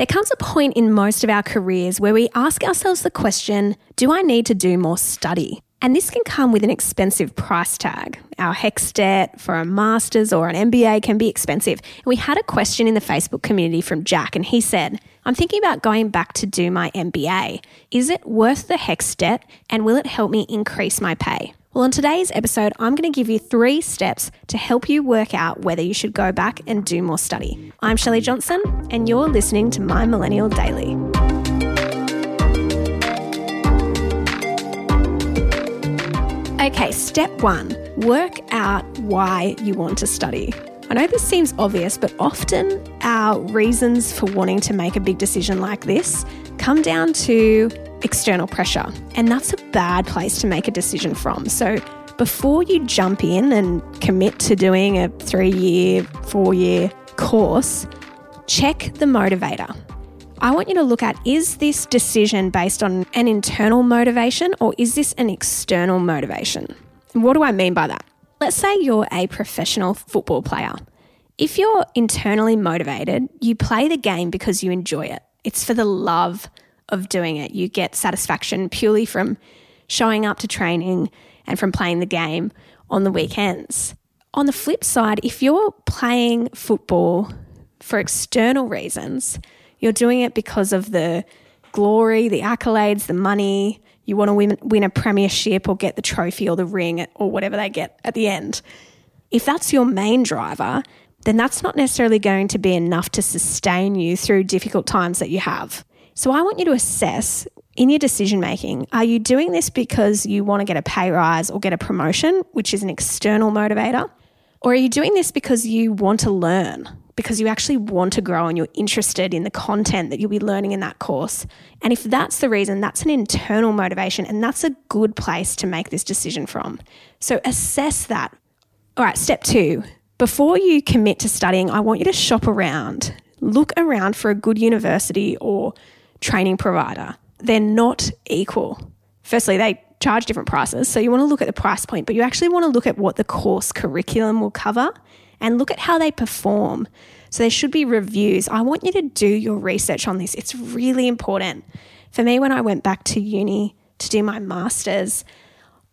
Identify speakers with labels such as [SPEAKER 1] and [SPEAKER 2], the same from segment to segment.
[SPEAKER 1] There comes a point in most of our careers where we ask ourselves the question Do I need to do more study? And this can come with an expensive price tag. Our HECS debt for a master's or an MBA can be expensive. And we had a question in the Facebook community from Jack, and he said, I'm thinking about going back to do my MBA. Is it worth the HECS debt, and will it help me increase my pay? Well, on today's episode, I'm going to give you three steps to help you work out whether you should go back and do more study. I'm Shelley Johnson, and you're listening to My Millennial Daily. Okay, step one work out why you want to study. I know this seems obvious, but often our reasons for wanting to make a big decision like this come down to external pressure, and that's a bad place to make a decision from. So, before you jump in and commit to doing a three year, four year course, check the motivator. I want you to look at is this decision based on an internal motivation or is this an external motivation? What do I mean by that? Let's say you're a professional football player. If you're internally motivated, you play the game because you enjoy it. It's for the love of doing it. You get satisfaction purely from showing up to training and from playing the game on the weekends. On the flip side, if you're playing football for external reasons, you're doing it because of the glory, the accolades, the money. You want to win, win a premiership or get the trophy or the ring or whatever they get at the end. If that's your main driver, then that's not necessarily going to be enough to sustain you through difficult times that you have. So I want you to assess in your decision making are you doing this because you want to get a pay rise or get a promotion, which is an external motivator? Or are you doing this because you want to learn? because you actually want to grow and you're interested in the content that you'll be learning in that course. And if that's the reason, that's an internal motivation and that's a good place to make this decision from. So assess that. All right, step two. Before you commit to studying, I want you to shop around. Look around for a good university or training provider. They're not equal. Firstly, they charge different prices. So you want to look at the price point, but you actually want to look at what the course curriculum will cover and look at how they perform. So there should be reviews. I want you to do your research on this. It's really important. For me, when I went back to uni to do my master's,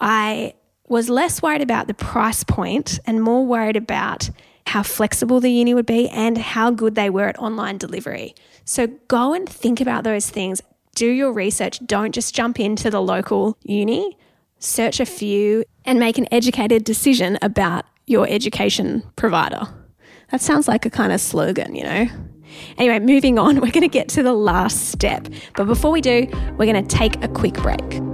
[SPEAKER 1] I was less worried about the price point and more worried about how flexible the uni would be and how good they were at online delivery. So go and think about those things. Do your research. Don't just jump into the local uni. Search a few and make an educated decision about your education provider. That sounds like a kind of slogan, you know? Anyway, moving on, we're going to get to the last step. But before we do, we're going to take a quick break.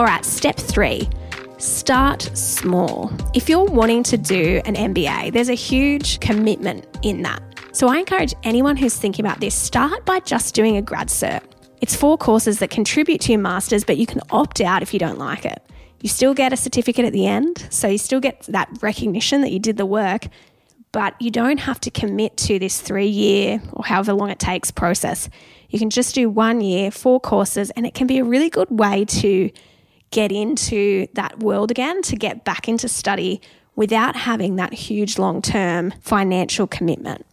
[SPEAKER 1] All right, step 3. Start small. If you're wanting to do an MBA, there's a huge commitment in that. So I encourage anyone who's thinking about this, start by just doing a grad cert. It's four courses that contribute to your masters, but you can opt out if you don't like it. You still get a certificate at the end, so you still get that recognition that you did the work, but you don't have to commit to this three year or however long it takes process. You can just do one year, four courses, and it can be a really good way to get into that world again, to get back into study without having that huge long term financial commitment.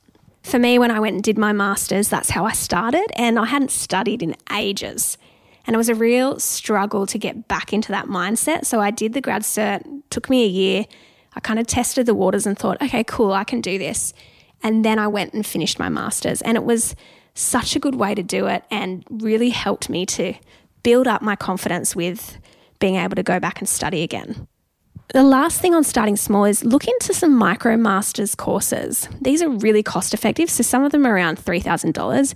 [SPEAKER 1] For me, when I went and did my master's, that's how I started, and I hadn't studied in ages. And it was a real struggle to get back into that mindset. So I did the grad cert, took me a year. I kind of tested the waters and thought, okay, cool, I can do this. And then I went and finished my master's. And it was such a good way to do it and really helped me to build up my confidence with being able to go back and study again. The last thing on starting small is look into some MicroMasters courses. These are really cost effective, so some of them are around $3,000.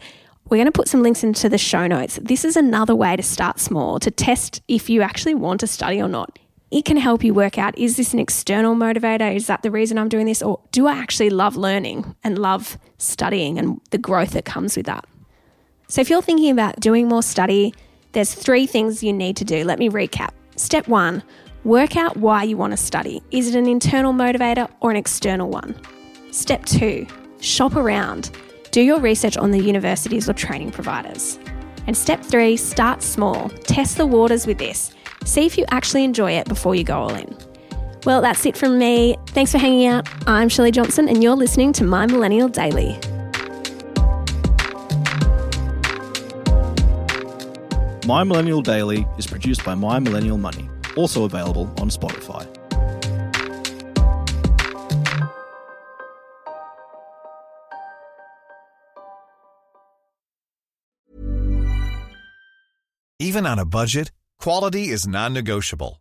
[SPEAKER 1] We're going to put some links into the show notes. This is another way to start small, to test if you actually want to study or not. It can help you work out is this an external motivator? Is that the reason I'm doing this? Or do I actually love learning and love studying and the growth that comes with that? So, if you're thinking about doing more study, there's three things you need to do. Let me recap. Step one, work out why you want to study. Is it an internal motivator or an external one? Step two, shop around. Do your research on the universities or training providers. And step three, start small. Test the waters with this. See if you actually enjoy it before you go all in. Well, that's it from me. Thanks for hanging out. I'm Shelley Johnson, and you're listening to My Millennial Daily.
[SPEAKER 2] My Millennial Daily is produced by My Millennial Money, also available on Spotify.
[SPEAKER 3] Even on a budget, quality is non-negotiable.